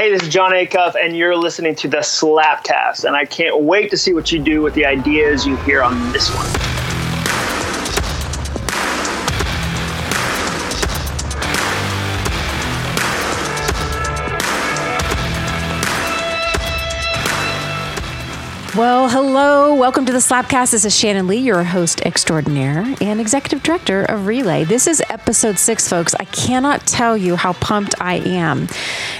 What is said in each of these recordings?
Hey, this is Jon Acuff, and you're listening to the Slapcast. And I can't wait to see what you do with the ideas you hear on this one. Well, hello. Welcome to the Slapcast. This is Shannon Lee, your host extraordinaire and executive director of Relā. This is episode six, folks. I cannot tell you how pumped I am.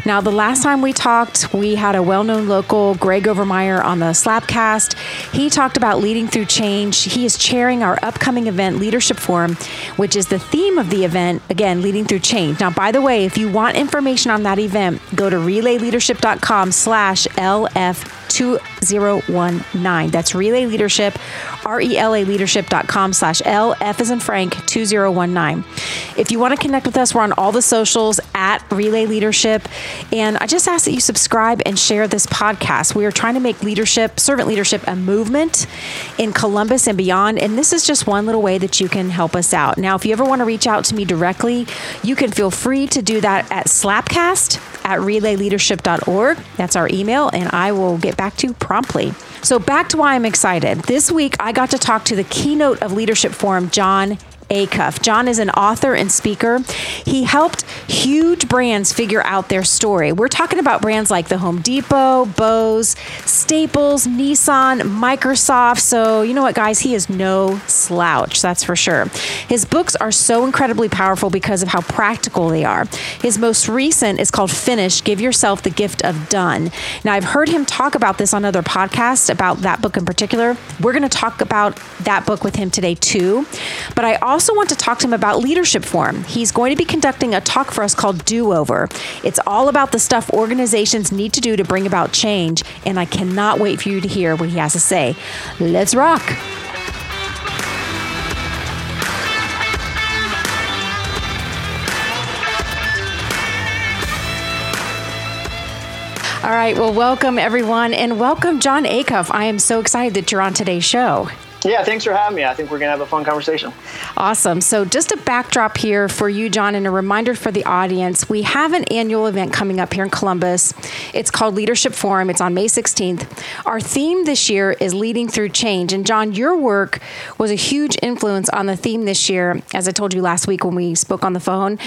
Now, the last time we talked, we had a well known local, Greg Overmeyer, on the Slapcast. He talked about leading through change. He is chairing our upcoming event, Leadership Forum, which is the theme of the event, again, leading through change. Now, by the way, if you want information on that event, go to relaleadership.com slash LF 2019. That's Relā Leadership, R-E-L-A leadership.com slash L, F is in Frank, 2019. If you want to connect with us, we're on all the socials at Relā Leadership. And I just ask that you subscribe and share this podcast. We are trying to make leadership, servant leadership, a movement in Columbus and beyond. And this is just one little way that you can help us out. Now, if you ever want to reach out to me directly, you can feel free to do that at Slapcast at relaleadership.org. That's our email, and I will get back to promptly. So, back to why I'm excited. This week, I got to talk to the keynote of Leadership Forum, Jon Acuff. Jon is an author and speaker. He helped huge brands figure out their story. We're talking about brands like the Home Depot, Bose, Staples, Nissan, Microsoft. So, you know what, guys? He is no slouch, that's for sure. His books are so incredibly powerful because of how practical they are. His most recent is called Finish Give Yourself the Gift of Done. Now, I've heard him talk about this on other podcasts about that book in particular. We're going to talk about that book with him today, too. But I also also want to talk to him about Leadership Forum. He's going to be conducting a talk for us called Do Over. It's all about the stuff organizations need to do to bring about change, and I cannot wait for you to hear what he has to say. Let's rock. All right. Well, welcome everyone, and welcome Jon Acuff. I am so excited that you're on today's show. Yeah, thanks for having me. I think we're going to have a fun conversation. Awesome. So, just a backdrop here for you, Jon, and a reminder for the audience. We have an annual event coming up here in Columbus. It's called Leadership Forum. It's on May 16th. Our theme this year is leading through change. And, Jon, your work was a huge influence on the theme this year, as I told you last week when we spoke on the phone.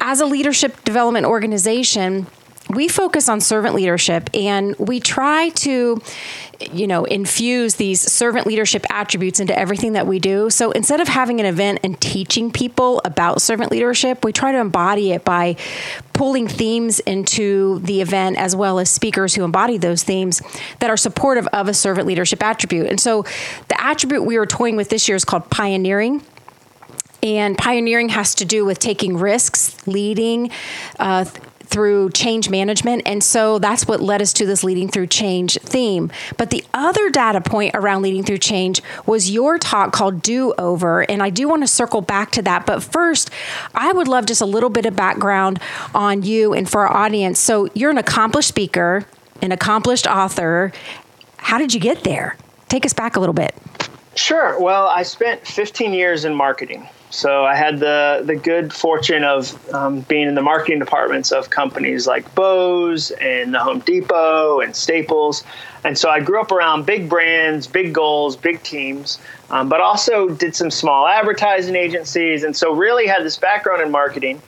As a leadership development organization, we focus on servant leadership and we try to you know infuse these servant leadership attributes into everything that we do. So instead of having an event and teaching people about servant leadership we try to embody it by pulling themes into the event as well as speakers who embody those themes that are supportive of a servant leadership attribute. And so the attribute we are toying with this year is called pioneering. And pioneering has to do with taking risks, leading, uh, through change management. And so that's what led us to this leading through change theme. But the other data point around leading through change was your talk called Do Over. And I do want to circle back to that. But first, I would love just a little bit of background on you and for our audience. So you're an accomplished speaker, an accomplished author. How did you get there? Take us back a little bit. Sure. Well, I spent 15 years in marketing. So I had the the good fortune of um, being in the marketing departments of companies like Bose and the Home Depot and Staples, and so I grew up around big brands, big goals, big teams, um, but also did some small advertising agencies, and so really had this background in marketing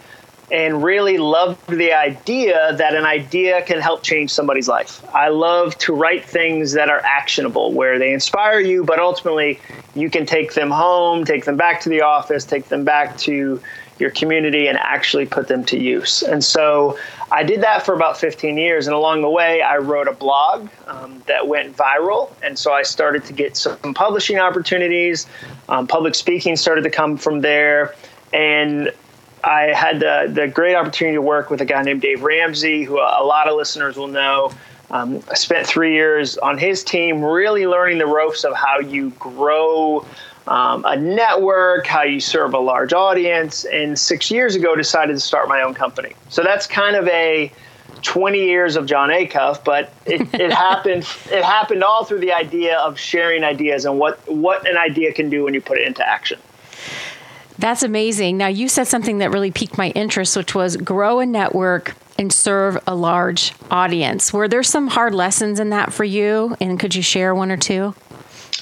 and really loved the idea that an idea can help change somebody's life. I love to write things that are actionable, where they inspire you, but ultimately you can take them home, take them back to the office, take them back to your community, and actually put them to use. And so I did that for about 15 years. And along the way, I wrote a blog um, that went viral. And so I started to get some publishing opportunities. Um, public speaking started to come from there. And I had the, the great opportunity to work with a guy named Dave Ramsey, who a lot of listeners will know. Um, I spent three years on his team, really learning the ropes of how you grow um, a network, how you serve a large audience, and six years ago decided to start my own company. So that's kind of a 20 years of Jon Acuff, but it, it happened. It happened all through the idea of sharing ideas and what what an idea can do when you put it into action. That's amazing. Now, you said something that really piqued my interest, which was grow a network and serve a large audience. Were there some hard lessons in that for you? And could you share one or two?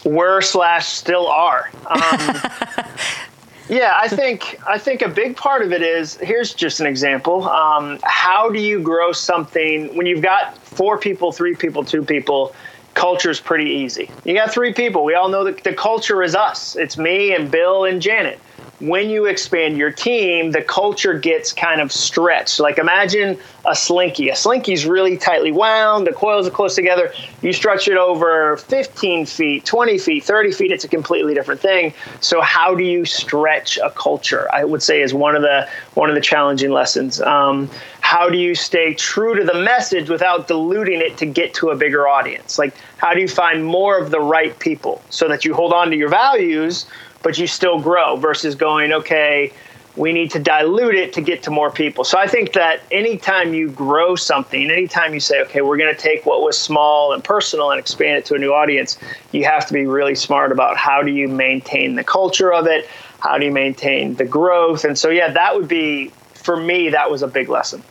Were slash still are. Um, yeah, I think I think a big part of it is here's just an example. Um, how do you grow something when you've got four people, three people, two people? Culture is pretty easy. You got three people. We all know that the culture is us. It's me and Bill and Janet when you expand your team, the culture gets kind of stretched. Like imagine a slinky. A slinky's really tightly wound, the coils are close together. You stretch it over 15 feet, 20 feet, 30 feet, it's a completely different thing. So how do you stretch a culture? I would say is one of the one of the challenging lessons. Um, how do you stay true to the message without diluting it to get to a bigger audience? Like how do you find more of the right people so that you hold on to your values but you still grow versus going, okay, we need to dilute it to get to more people. So I think that anytime you grow something, anytime you say, okay, we're going to take what was small and personal and expand it to a new audience, you have to be really smart about how do you maintain the culture of it? How do you maintain the growth? And so, yeah, that would be, for me, that was a big lesson.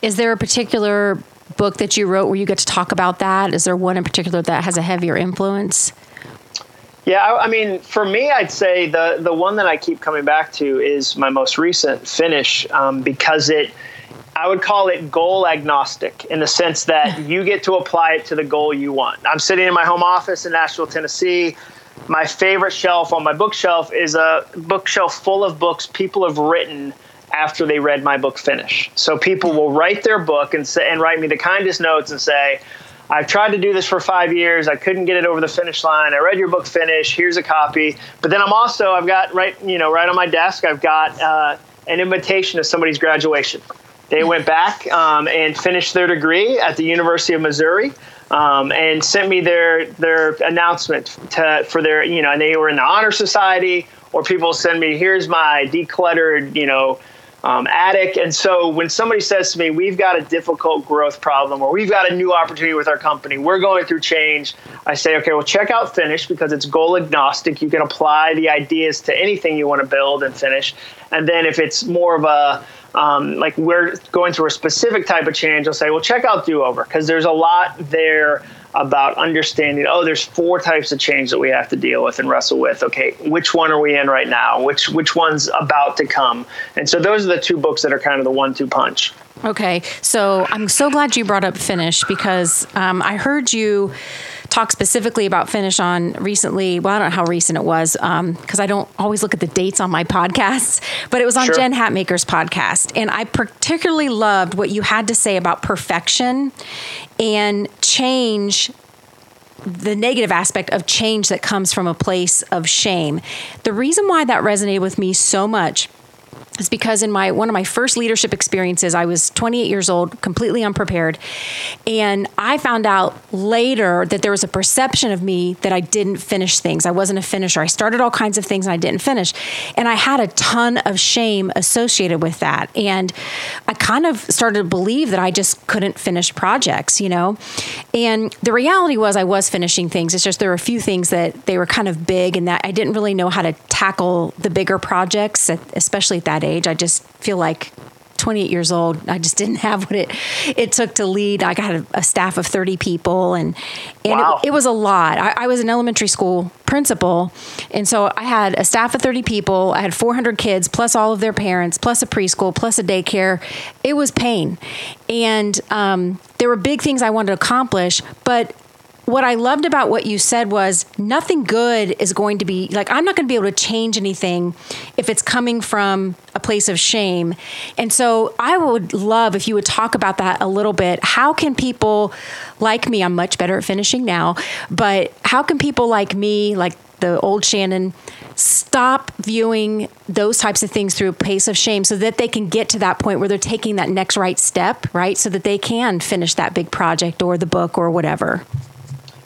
Is there a particular book that you wrote where you get to talk about that? Is there one in particular that has a heavier influence? Yeah, I, I, mean, for me, I'd say the the one that I keep coming back to is my most recent finish um, because it. I would call it goal agnostic in the sense that you get to apply it to the goal you want. I'm sitting in my home office in Nashville, Tennessee. My favorite shelf on my bookshelf is a bookshelf full of books people have written after they read my book finish. So people will write their book and say and write me the kindest notes and say, I've tried to do this for five years. I couldn't get it over the finish line. I read your book finish. Here's a copy. But then I'm also I've got right you know right on my desk I've got uh, an invitation to somebody's graduation. They went back um, and finished their degree at the University of Missouri. Um, and sent me their their announcement to, for their you know and they were in the honor society or people send me here's my decluttered you know um, attic. And so when somebody says to me, we've got a difficult growth problem or we've got a new opportunity with our company, we're going through change, I say, okay, well, check out Finish because it's goal agnostic. You can apply the ideas to anything you want to build and finish. And then if it's more of a um, like we're going through a specific type of change, I'll say, well, check out Do Over because there's a lot there about understanding oh there's four types of change that we have to deal with and wrestle with. Okay which one are we in right now? Which which one's about to come? And so those are the two books that are kind of the one two punch. Okay so i'm so glad you brought up finish because um, i heard you talk specifically about Finish on recently. Well, I don't know how recent it was because um, I don't always look at the dates on my podcasts, but it was on sure. Jen Hatmaker's podcast. And I particularly loved what you had to say about perfection and change the negative aspect of change that comes from a place of shame. The reason why that resonated with me so much is because in my one of my first leadership experiences i was 28 years old completely unprepared. And i found out later that there was a perception of me that i didn't finish things. I wasn't a finisher. I started all kinds of things and i didn't finish. And i had a ton of shame associated with that. And i kind of started to believe that i just couldn't finish projects you know? And the reality was i was finishing things. It's just there were a few things that they were kind of big and that i didn't really know how to tackle the bigger projects especially at that that age. I just feel like 28 years old, I just didn't have what it it took to lead. I got a, a staff of 30 people, and and wow. it, it, was a lot. I, I, was an elementary school principal, and so I had a staff of 30 people. I had 400 kids, plus all of their parents, plus a preschool, plus a daycare. It was pain, and um, there were big things I wanted to accomplish, but what I loved about what you said was nothing good is going to be like I'm not going to be able to change anything if it's coming from a place of shame. And so I would love if you would talk about that a little bit. How can people like me, I'm much better at finishing now, but how can people like me, like the old Shannon, stop viewing those types of things through a place of shame so that they can get to that point where they're taking that next right step, right? So that they can finish that big project or the book or whatever.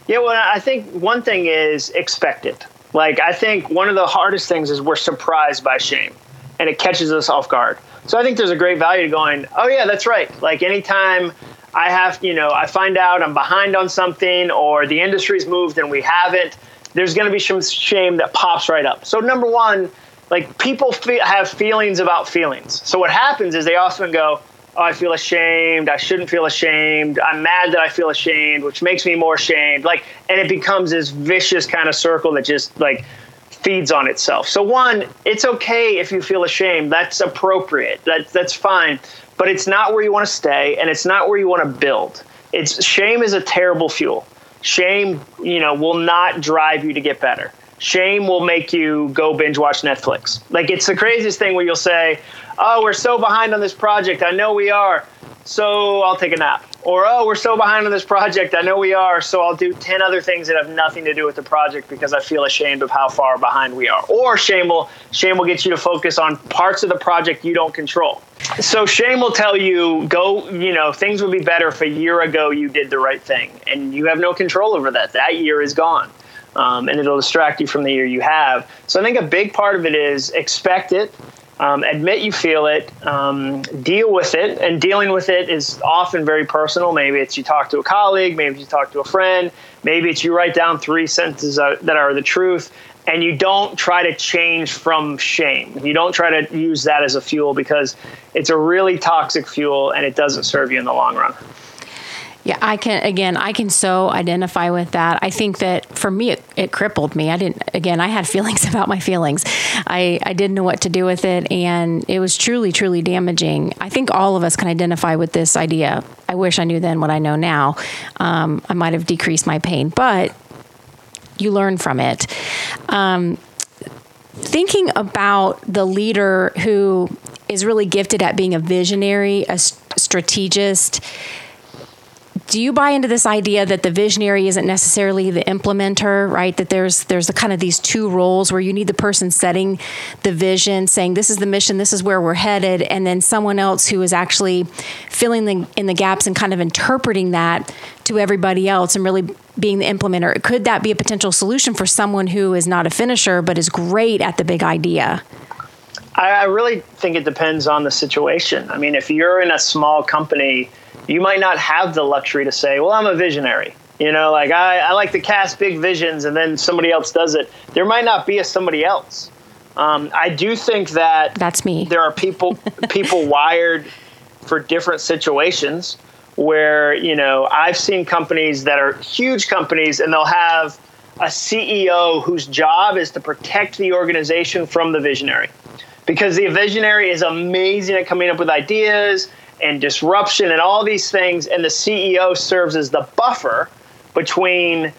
Yeah, well, I think one thing is expect it. Like, I think one of the hardest things is we're surprised by shame and it catches us off guard. So I think there's a great value to going, oh, yeah, that's right. Like, anytime I have, you know, I find out I'm behind on something or the industry's moved and we haven't, there's going to be some shame that pops right up. So, number one, like, people fe- have feelings about feelings. So, what happens is they often go, oh, I feel ashamed. I shouldn't feel ashamed. I'm mad that I feel ashamed, which makes me more ashamed. Like, and it becomes this vicious kind of circle that just like feeds on itself. So one, it's okay if you feel ashamed. That's appropriate. That that's fine. But it's not where you want to stay, and it's not where you want to build. It's shame is a terrible fuel. Shame, you know, will not drive you to get better. Shame will make you go binge watch Netflix. Like it's the craziest thing where you'll say, "Oh, we're so behind on this project. I know we are. So I'll take a nap." Or, "Oh, we're so behind on this project. I know we are. So I'll do 10 other things that have nothing to do with the project because I feel ashamed of how far behind we are." Or shame will shame will get you to focus on parts of the project you don't control. So shame will tell you, "Go, you know, things would be better if a year ago you did the right thing." And you have no control over that. That year is gone um, and it'll distract you from the year you have. So I think a big part of it is expect it, um, admit you feel it, um, deal with it, and dealing with it is often very personal. Maybe it's you talk to a colleague, maybe you talk to a friend, maybe it's you write down three sentences that are the truth. And you don't try to change from shame. You don't try to use that as a fuel because it's a really toxic fuel and it doesn't serve you in the long run. Yeah, I can, again, I can so identify with that. I think that for me, it, it, crippled me. I didn't, again, I had feelings about my feelings. I, I didn't know what to do with it. And it was truly, truly damaging. I think all of us can identify with this idea. I wish I knew then what I know now. Um, I might have decreased my pain, but you learn from it. Um, thinking about the leader who is really gifted at being a visionary, a strategist, do you buy into this idea that the visionary isn't necessarily the implementer right? That there's there's the kind of these two roles where you need the person setting the vision saying this is the mission this is where we're headed and then someone else who is actually filling the, in the gaps and kind of interpreting that to everybody else and really being the implementer? Could that be a potential solution for someone who is not a finisher but is great at the big idea? I really think it depends on the situation. I mean, if you're in a small company you might not have the luxury to say, well, I'm a visionary. You know, like I, I like to cast big visions and then somebody else does it. There might not be a somebody else. Um, I do think that that's me. There are people people wired for different situations where you know I've seen companies that are huge companies and they'll have a CEO whose job is to protect the organization from the visionary because the visionary is amazing at coming up with ideas and disruption and all these things. And the CEO serves as the buffer between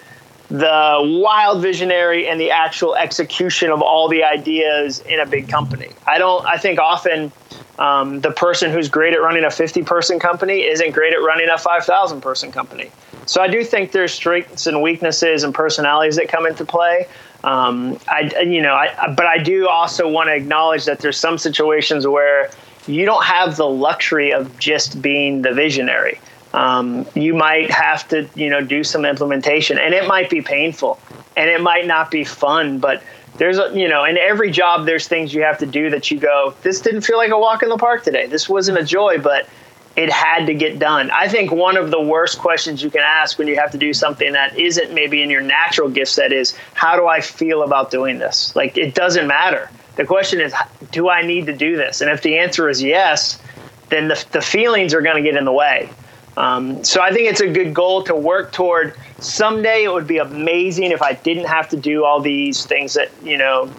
the wild visionary and the actual execution of all the ideas in a big company. I don't, I think often um, the person who's great at running a 50 person company isn't great at running a 5,000 person company. So I do think there's strengths and weaknesses and personalities that come into play. Um, I, you know, I, but I do also want to acknowledge that there's some situations where you don't have the luxury of just being the visionary. Um, you might have to, you know, do some implementation, and it might be painful, and it might not be fun. But there's, a, you know, in every job, there's things you have to do that you go, this didn't feel like a walk in the park today. This wasn't a joy, but it had to get done. I think one of the worst questions you can ask when you have to do something that isn't maybe in your natural gift set is, how do I feel about doing this? Like it doesn't matter the question is, do I need to do this? And if the answer is yes, then the, the feelings are going to get in the way. Um, so I think it's a good goal to work toward. Someday it would be amazing if I didn't have to do all these things that you know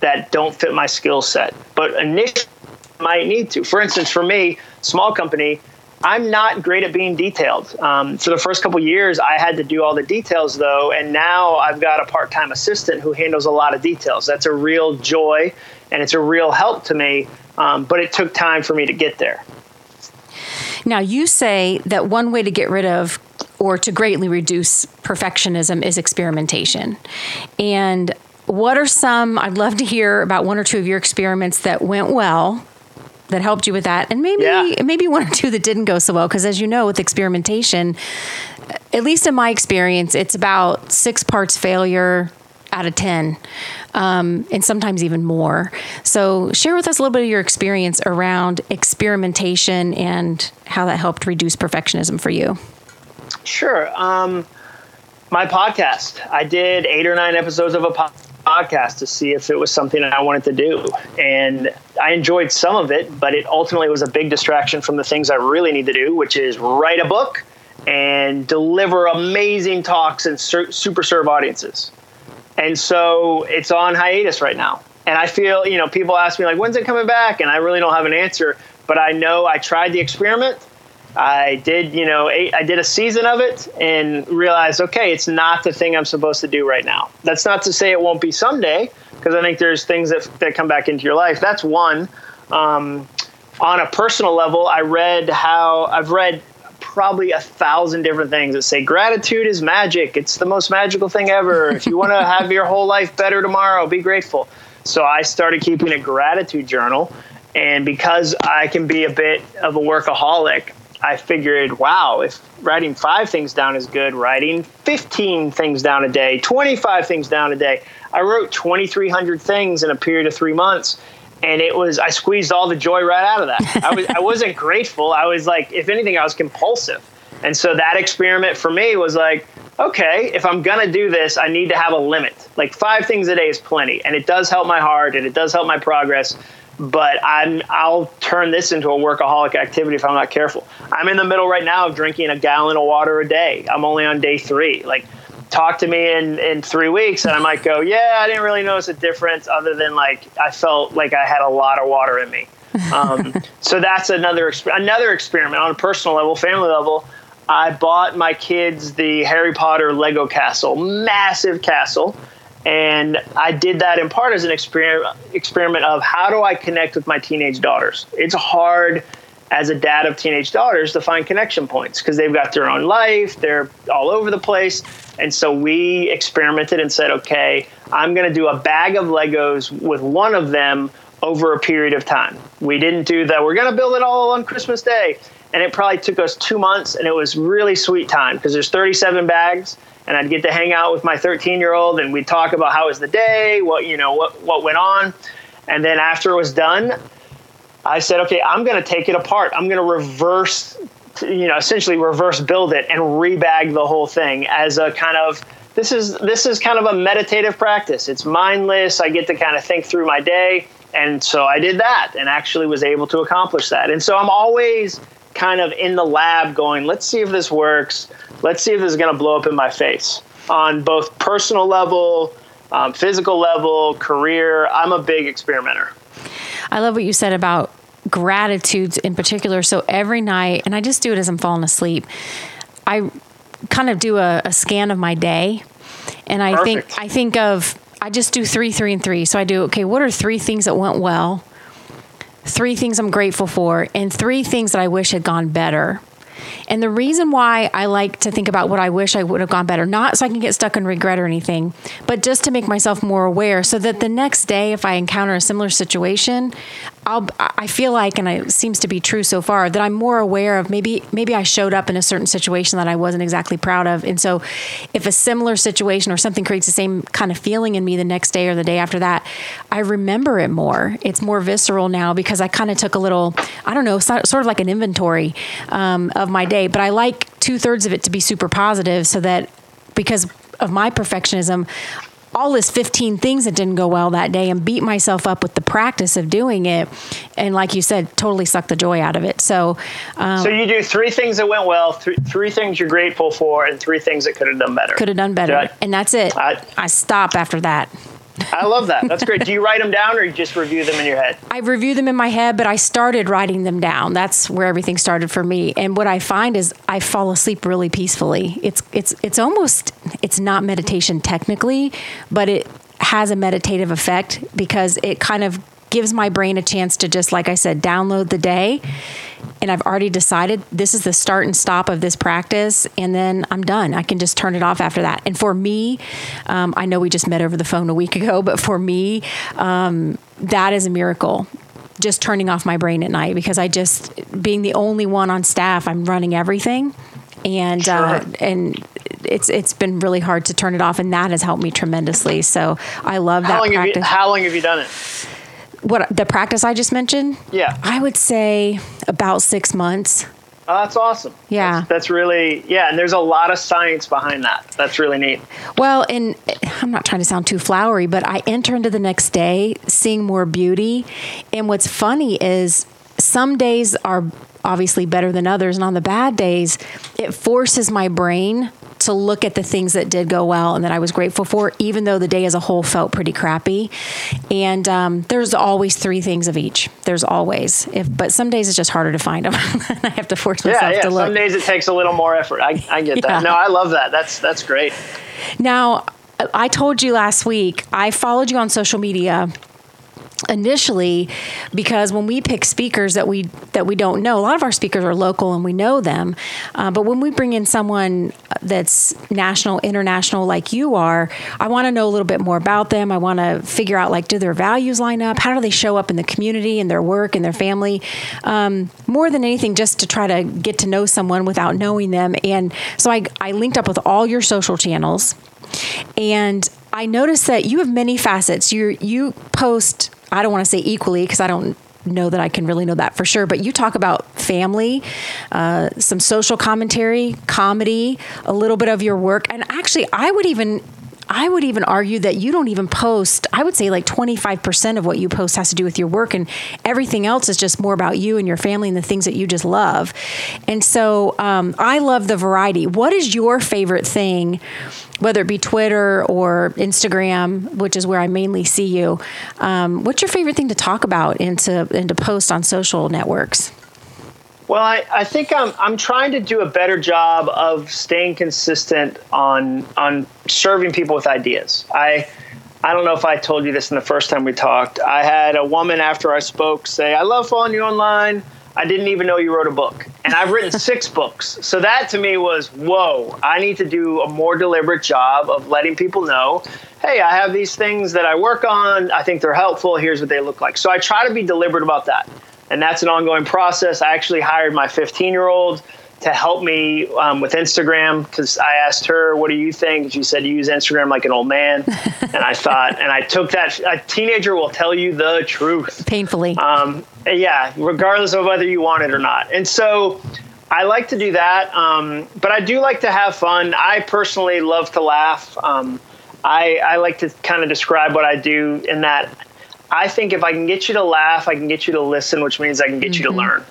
that don't fit my skill set. But initially, I might need to. For instance, for me, small company, I'm not great at being detailed. Um, for the first couple years, I had to do all the details though, and now I've got a part-time assistant who handles a lot of details. That's a real joy, and it's a real help to me. Um, but it took time for me to get there. Now, you say that one way to get rid of or to greatly reduce perfectionism is experimentation. And what are some, I'd love to hear about one or two of your experiments that went well that helped you with that. And maybe yeah. maybe one or two that didn't go so well because as you know with experimentation at least in my experience it's about six parts failure out of 10 um, and sometimes even more. So share with us a little bit of your experience around experimentation and how that helped reduce perfectionism for you. Sure um, my podcast. I did eight or nine episodes of a podcast podcast to see if it was something I wanted to do. And I enjoyed some of it, but it ultimately was a big distraction from the things I really need to do, which is write a book and deliver amazing talks and super serve audiences. And so it's on hiatus right now. And I feel, you know, people ask me, like, when's it coming back? And I really don't have an answer, but I know I tried the experiment I did, you know, eight, I did a season of it and realized, okay, it's not the thing I'm supposed to do right now. That's not to say it won't be someday, because I think there's things that, that come back into your life. That's one. Um, on a personal level, I read how I've read probably a thousand different things that say gratitude is magic. It's the most magical thing ever. if you want to have your whole life better tomorrow, be grateful. So I started keeping a gratitude journal. And because I can be a bit of a workaholic, I figured, wow, if writing five things down is good, writing 15 things down a day, 25 things down a day. I wrote 2,300 things in a period of three months. And it was, I squeezed all the joy right out of that. I, was, I wasn't grateful. I was like, if anything, I was compulsive. And so that experiment for me was like, okay, if I'm going to do this, I need to have a limit. Like five things a day is plenty. And it does help my heart and it does help my progress but I'm I'll turn this into a workaholic activity if I'm not careful. I'm in the middle right now of drinking a gallon of water a day. I'm only on day three. Like, talk to me in in three weeks, and I might go, yeah, I didn't really notice a difference other than like I felt like I had a lot of water in me. Um, so that's another another experiment on a personal level, family level. I bought my kids the Harry Potter Lego castle, massive castle and I did that in part as an experiment experiment of how do I connect with my teenage daughters. It's hard as a dad of teenage daughters to find connection points because they've got their own life, they're all over the place. And so we experimented and said, okay, I'm going to do a bag of Legos with one of them over a period of time. We didn't do that. We're going to build it all on Christmas Day. And it probably took us two months, and it was really sweet time because there's 37 bags and I'd get to hang out with my 13 year old and we'd talk about how was the day, what you know, what what went on, and then after it was done, I said, okay, I'm going to take it apart. I'm going to reverse, you know, essentially reverse build it and rebag the whole thing as a kind of this is this is kind of a meditative practice. It's mindless. I get to kind of think through my day. And so I did that and actually was able to accomplish that. And so I'm always kind of in the lab going, let's see if this works. Let's see if this is going to blow up in my face on both personal level, um, physical level, career. I'm a big experimenter. I love what you said about gratitudes in particular. So every night, and I just do it as I'm falling asleep, I kind of do a, a scan of my day. And I Perfect. think I think of I just do three, three, and three. So I do okay. What are three things that went well? three things I'm grateful for, and three things that I wish had gone better. And the reason why I like to think about what I wish I would have gone better, not so I can get stuck in regret or anything, but just to make myself more aware so that the next day, if I encounter a similar situation, I'll, I feel like, and it seems to be true so far, that I'm more aware of maybe maybe I showed up in a certain situation that I wasn't exactly proud of, and so if a similar situation or something creates the same kind of feeling in me the next day or the day after that, I remember it more. It's more visceral now because I kind of took a little, I don't know, sort of like an inventory um, of my day. But I like two thirds of it to be super positive, so that because of my perfectionism, all this 15 things that didn't go well that day and beat myself up with the practice of doing it. And like you said totally suck the joy out of it. So um, so you do three things that went well th- three things you're grateful for and three things that could have done better. Could have done better. I, and that's it. I, I stop after that I love that. That's great. Do you write them down or you just review them in your head? I review them in my head, but I started writing them down. That's where everything started for me. And what I find is I fall asleep really peacefully. It's it's it's almost it's not meditation technically, but it has a meditative effect because it kind of gives my brain a chance to just like I said download the day and I've already decided this is the start and stop of this practice, and then I'm done. I can just turn it off after that. And for me, um, I know we just met over the phone a week ago, but for me, um, that is a miracle. Just turning off my brain at night because I just, being the only one on staff, I'm running everything, and uh, sure. uh, and it's it's been really hard to turn it off, and that has helped me tremendously. So I love how that practice. You, how long have you done it? What the practice I just mentioned? Yeah. I would say about six months. Oh, that's awesome. Yeah. That's, that's, really, yeah. And there's a lot of science behind that. That's really neat. Well, and eh, I'm not trying to sound too flowery, but I enter into the next day seeing more beauty. And what's funny is some days are obviously better than others. And on the bad days, it forces my brain to look at the things that did go well and that I was grateful for, even though the day as a whole felt pretty crappy. And um, there's always three things of each. There's always, if but some days it's just harder to find them. I have to force myself yeah, yeah. to look. Some days it takes a little more effort. I, I get that. No, I love that. That's that's great. Now, I told you last week I followed you on social media initially because when we pick speakers that we that we don't know a lot of our speakers are local and we know them uh, but when we bring in someone that's national international like you are i want to know a little bit more about them. I want to figure out like do their values line up? How do they show up in the community and their work and their family? Um, more than anything just to try to get to know someone without knowing them. And so i, I linked up with all your social channels. And I noticed that you have many facets. You you post I don't want to say equally because I don't know that I can really know that for sure, but you talk about family, uh, some social commentary, comedy, a little bit of your work. And actually, I would even. I would even argue that you don't even post. I would say like 25% of what you post has to do with your work, and everything else is just more about you and your family and the things that you just love. And so um, I love the variety. What is your favorite thing whether it be Twitter or Instagram, which is where I mainly see you. Um, what's your favorite thing to talk about and to, and to post on social networks? Well, I, I think I'm, I'm trying to do a better job of staying consistent on on serving people with ideas. I I don't know if I told you this in the first time we talked. I had a woman after I spoke say, "I love following you online. I didn't even know you wrote a book. And I've written six books. So that to me was, whoa, I need to do a more deliberate job of letting people know, hey, I have these things that I work on. I think they're helpful. Here's what they look like. So I try to be deliberate about that. And that's an ongoing process. I actually hired my 15 year old to help me um, with Instagram because I asked her, "What do you think?" She said, "You use Instagram like an old man," and I thought, and I took that. A teenager will tell you the truth painfully. Um, yeah, regardless of whether you want it or not. And so, I like to do that, um, but I do like to have fun. I personally love to laugh. Um, I, I like to kind of describe what I do in that I think if I can get you to laugh, I can get you to listen, which means I can get mm-hmm. you to mm-hmm. learn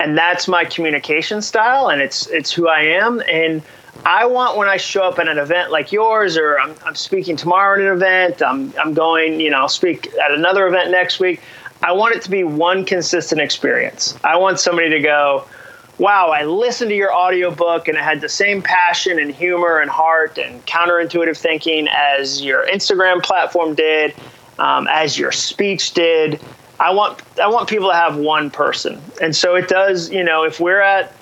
and that's my communication style and it's it's who I am and I want when I show up at an event like yours or I'm, I'm speaking tomorrow at an event I'm, I'm going you know I'll speak at another event next week I want it to be one consistent experience I want somebody to go wow I listened to your audiobook and it had the same passion and humor and heart and counterintuitive thinking as your Instagram platform did um, as your speech did I want I want people to have one person, and so it does. You know, if we're at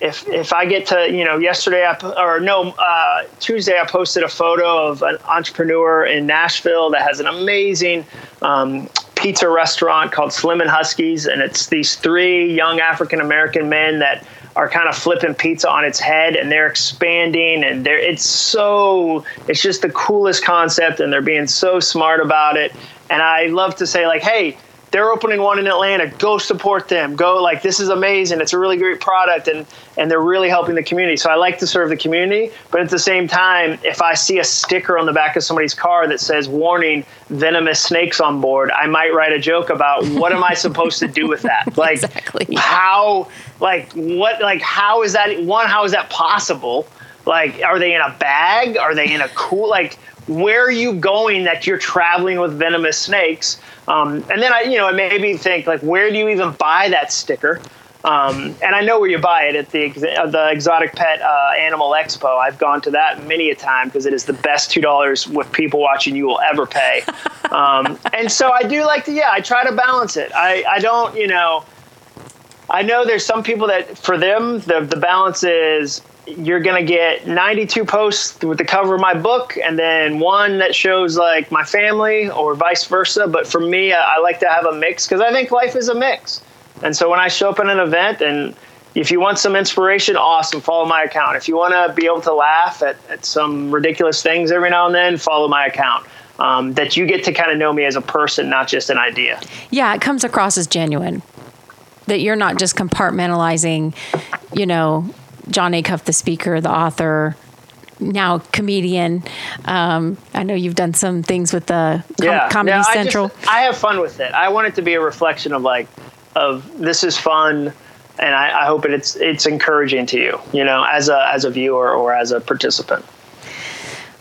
if if I get to you know yesterday I or no uh, Tuesday I posted a photo of an entrepreneur in Nashville that has an amazing um, pizza restaurant called Slim and Husky's, and it's these three young African American men that are kind of flipping pizza on its head and they're expanding and they're it's so it's just the coolest concept and they're being so smart about it. And I love to say like hey they're opening one in Atlanta. Go support them. Go like this is amazing. It's a really great product and and they're really helping the community. So I like to serve the community, but at the same time, if I see a sticker on the back of somebody's car that says warning venomous snakes on board, I might write a joke about what am I supposed to do with that? Like exactly. how like what like how is that one how is that possible? Like are they in a bag? Are they in a cool like where are you going that you're traveling with venomous snakes? Um, and then I, you know, it made me think like, where do you even buy that sticker? Um, and I know where you buy it at the uh, the Exotic Pet uh, Animal Expo. I've gone to that many a time because it is the best two dollars with people watching you will ever pay. Um, and so I do like to, yeah, I try to balance it. I, I don't, you know, I know there's some people that for them the the balance is you're to get 92 posts with the cover of my book and then one that shows like my family or vice versa. But for me, I, I like to have a mix because I think life is a mix. And so when I show up at an event and if you want some inspiration, awesome, follow my account. If you want to be able to laugh at, at some ridiculous things every now and then, follow my account. Um, that you get to kind of know me as a person, not just an idea. Yeah, it comes across as genuine that you're not just compartmentalizing you know, Jon Acuff, the speaker, the author, now comedian. Um, I know you've done some things with the Com- yeah. Comedy Yeah, I Central. just- I, have fun with it. I want it to be a reflection of like, of this is fun, and I, I hope it, it's it's encouraging to you, you know, as a as a viewer or as a participant.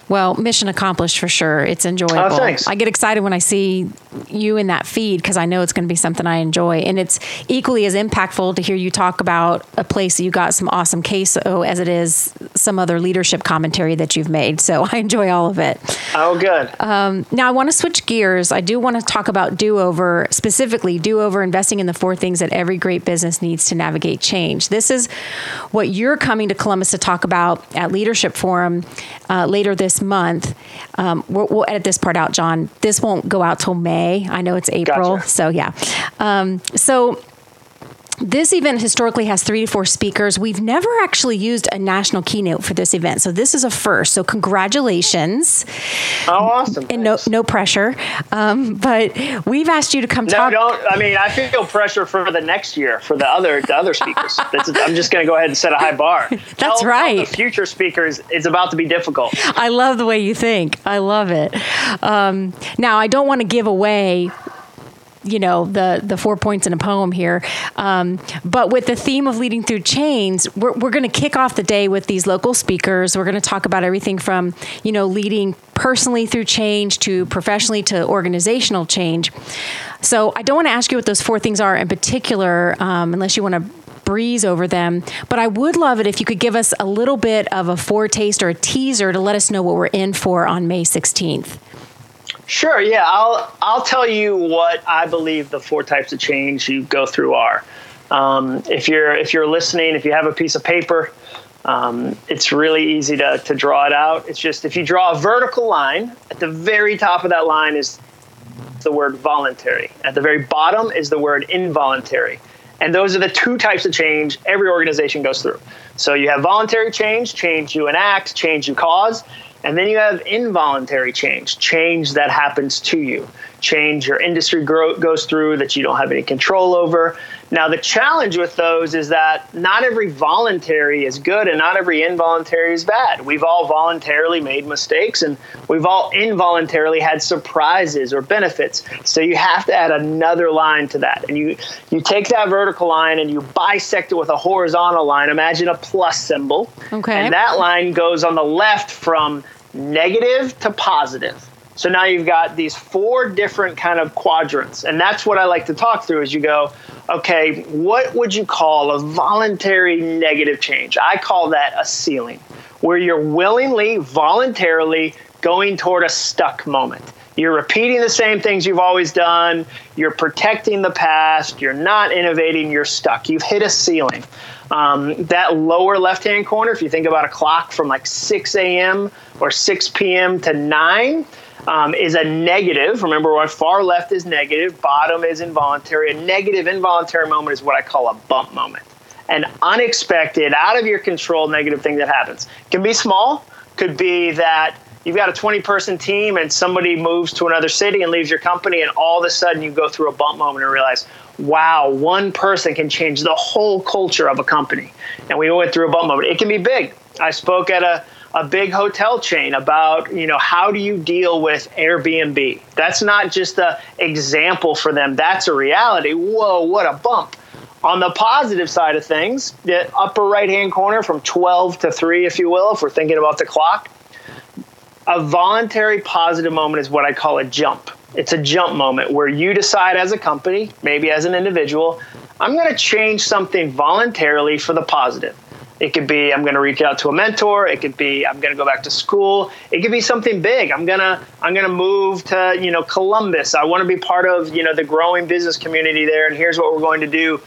Well, mission accomplished for sure. It's enjoyable. Oh, thanks. I get excited when I see you in that feed because I know it's going to be something I enjoy. And it's equally as impactful to hear you talk about a place that you got some awesome queso as it is some other leadership commentary that you've made. So I enjoy all of it. Oh, good. Now, I want to switch gears. I do want to talk about do over, specifically do over investing in the four things that every great business needs to navigate change. This is what you're coming to Columbus to talk about at Leadership Forum uh, later this month. Um, we'll, we'll edit this part out, Jon. This won't go out till May. I know it's April. Gotcha. So, yeah. Um, so, this event historically has three to four speakers. We've never actually used a national keynote for this event. So, this is a first. So, congratulations oh, awesome. and no Thanks. no pressure. Um, but we've asked you to come No, talk. don't. I mean, I feel pressure for the next year for the other the other speakers. That's, I'm just going to go ahead and set a high bar. That's tell right. The future speakers, it's about to be difficult. I love the way you think. I love it. Um, now, I don't want to give away. You know the the four points in a poem here, um, but with the theme of leading through chains, we're we're going to kick off the day with these local speakers. We're going to talk about everything from you know leading personally through change to professionally to organizational change. So I don't want to ask you what those four things are in particular, um, unless you want to breeze over them. But I would love it if you could give us a little bit of a foretaste or a teaser to let us know what we're in for on May 16th. Sure. Yeah, I'll I'll tell you what I believe the four types of change you go through are. Um, if you're if you're listening, if you have a piece of paper, um, it's really easy to to draw it out. It's just if you draw a vertical line at the very top of that line is the word voluntary. At the very bottom is the word involuntary. And those are the two types of change every organization goes through. So you have voluntary change, change you enact, change you cause, and then you have involuntary change, change that happens to you, change your industry grow, goes through that you don't have any control over. Now, the challenge with those is that not every voluntary is good and not every involuntary is bad. We've all voluntarily made mistakes and we've all involuntarily had surprises or benefits. So you have to add another line to that. And you, you take that vertical line and you bisect it with a horizontal line. Imagine a plus symbol. Okay. And that line goes on the left from negative to positive. So now you've got these four different kind of quadrants. And that's what I like to talk through as you go, okay, what would you call a voluntary negative change? I call that a ceiling, where you're willingly, voluntarily going toward a stuck moment. You're repeating the same things you've always done. You're protecting the past. You're not innovating. You're stuck. You've hit a ceiling. Um, that lower left hand corner, if you think about a clock from like 6 a.m. or 6 p.m. to 9, um, is a negative. Remember, our far left is negative, bottom is involuntary. A negative involuntary moment is what I call a bump moment. An unexpected, out of your control negative thing that happens. Can be small, could be that you've got a 20 person team and somebody moves to another city and leaves your company, and all of a sudden you go through a bump moment and realize, wow, one person can change the whole culture of a company. And we went through a bump moment. It can be big. I spoke at a a big hotel chain about you know how do you deal with Airbnb. That's not just an example for them. That's a reality. Whoa, what a bump. On the positive side of things, the upper right hand corner from 12 to 3, if you will, if we're thinking about the clock, a voluntary positive moment is what I call a jump. It's a jump moment where you decide as a company, maybe as an individual, I'm going to change something voluntarily for the positive. It could be I'm going to reach out to a mentor. It could be I'm going to go back to school. It could be something big. I'm gonna I'm gonna move to you know Columbus. I want to be part of you know the growing business community there. And here's what we're going to do.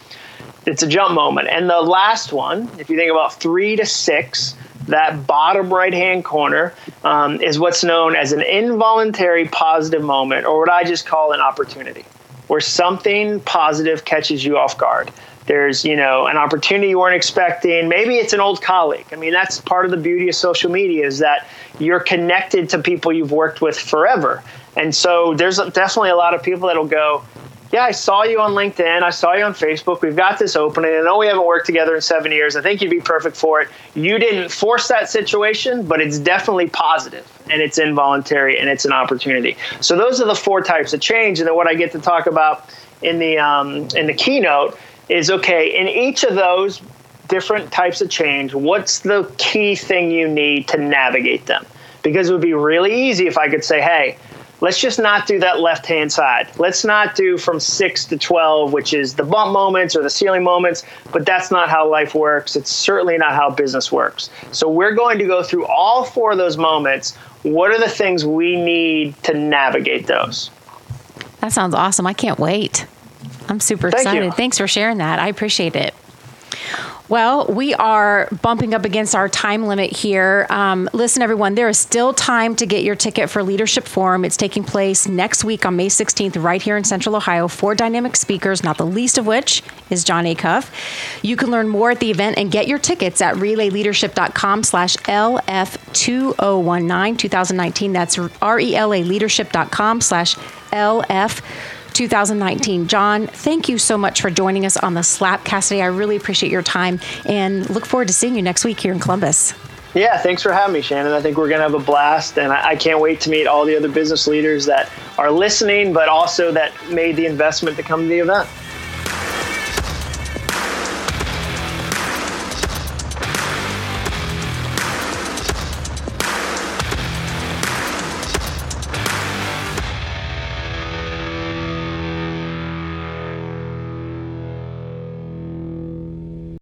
It's a jump moment. And the last one, if you think about three to six, that bottom right hand corner um, is what's known as an involuntary positive moment, or what I just call an opportunity, where something positive catches you off guard. There's, you know, an opportunity you weren't expecting. Maybe it's an old colleague. I mean, that's part of the beauty of social media is that you're connected to people you've worked with forever. And so there's definitely a lot of people that'll go, yeah, I saw you on LinkedIn. I saw you on Facebook. We've got this opening. I know we haven't worked together in seven years. I think you'd be perfect for it. You didn't force that situation, but it's definitely positive and it's involuntary and it's an opportunity. So those are the four types of change. And then what I get to talk about in the um, in the keynote is okay. In each of those different types of change, what's the key thing you need to navigate them? Because it would be really easy if I could say, hey let's just not do that left hand side. Let's not do from six to 12, which is the bump moments or the ceiling moments, but that's not how life works. It's certainly not how business works. So we're going to go through all four of those moments. What are the things we need to navigate those? That sounds awesome. I can't wait. I'm super Thank excited. you. Thanks for sharing that. I appreciate it. Well, we are bumping up against our time limit here. Um, listen, everyone, there is still time to get your ticket for Leadership Forum. It's taking place next week on May 16th, right here in Central Ohio. Four dynamic speakers, not the least of which is Jon Acuff. You can learn more at the event and get your tickets at relaleadership.com slash LF2019 2019. That's R-E-L-A leadership.com slash LF 2019. Jon, thank you so much for joining us on the SLAPcast today. I really appreciate your time and look forward to seeing you next week here in Columbus. Yeah, thanks for having me, Shannon. I think we're going to have a blast, and I, I, can't wait to meet all the other business leaders that are listening, but also that made the investment to come to the event.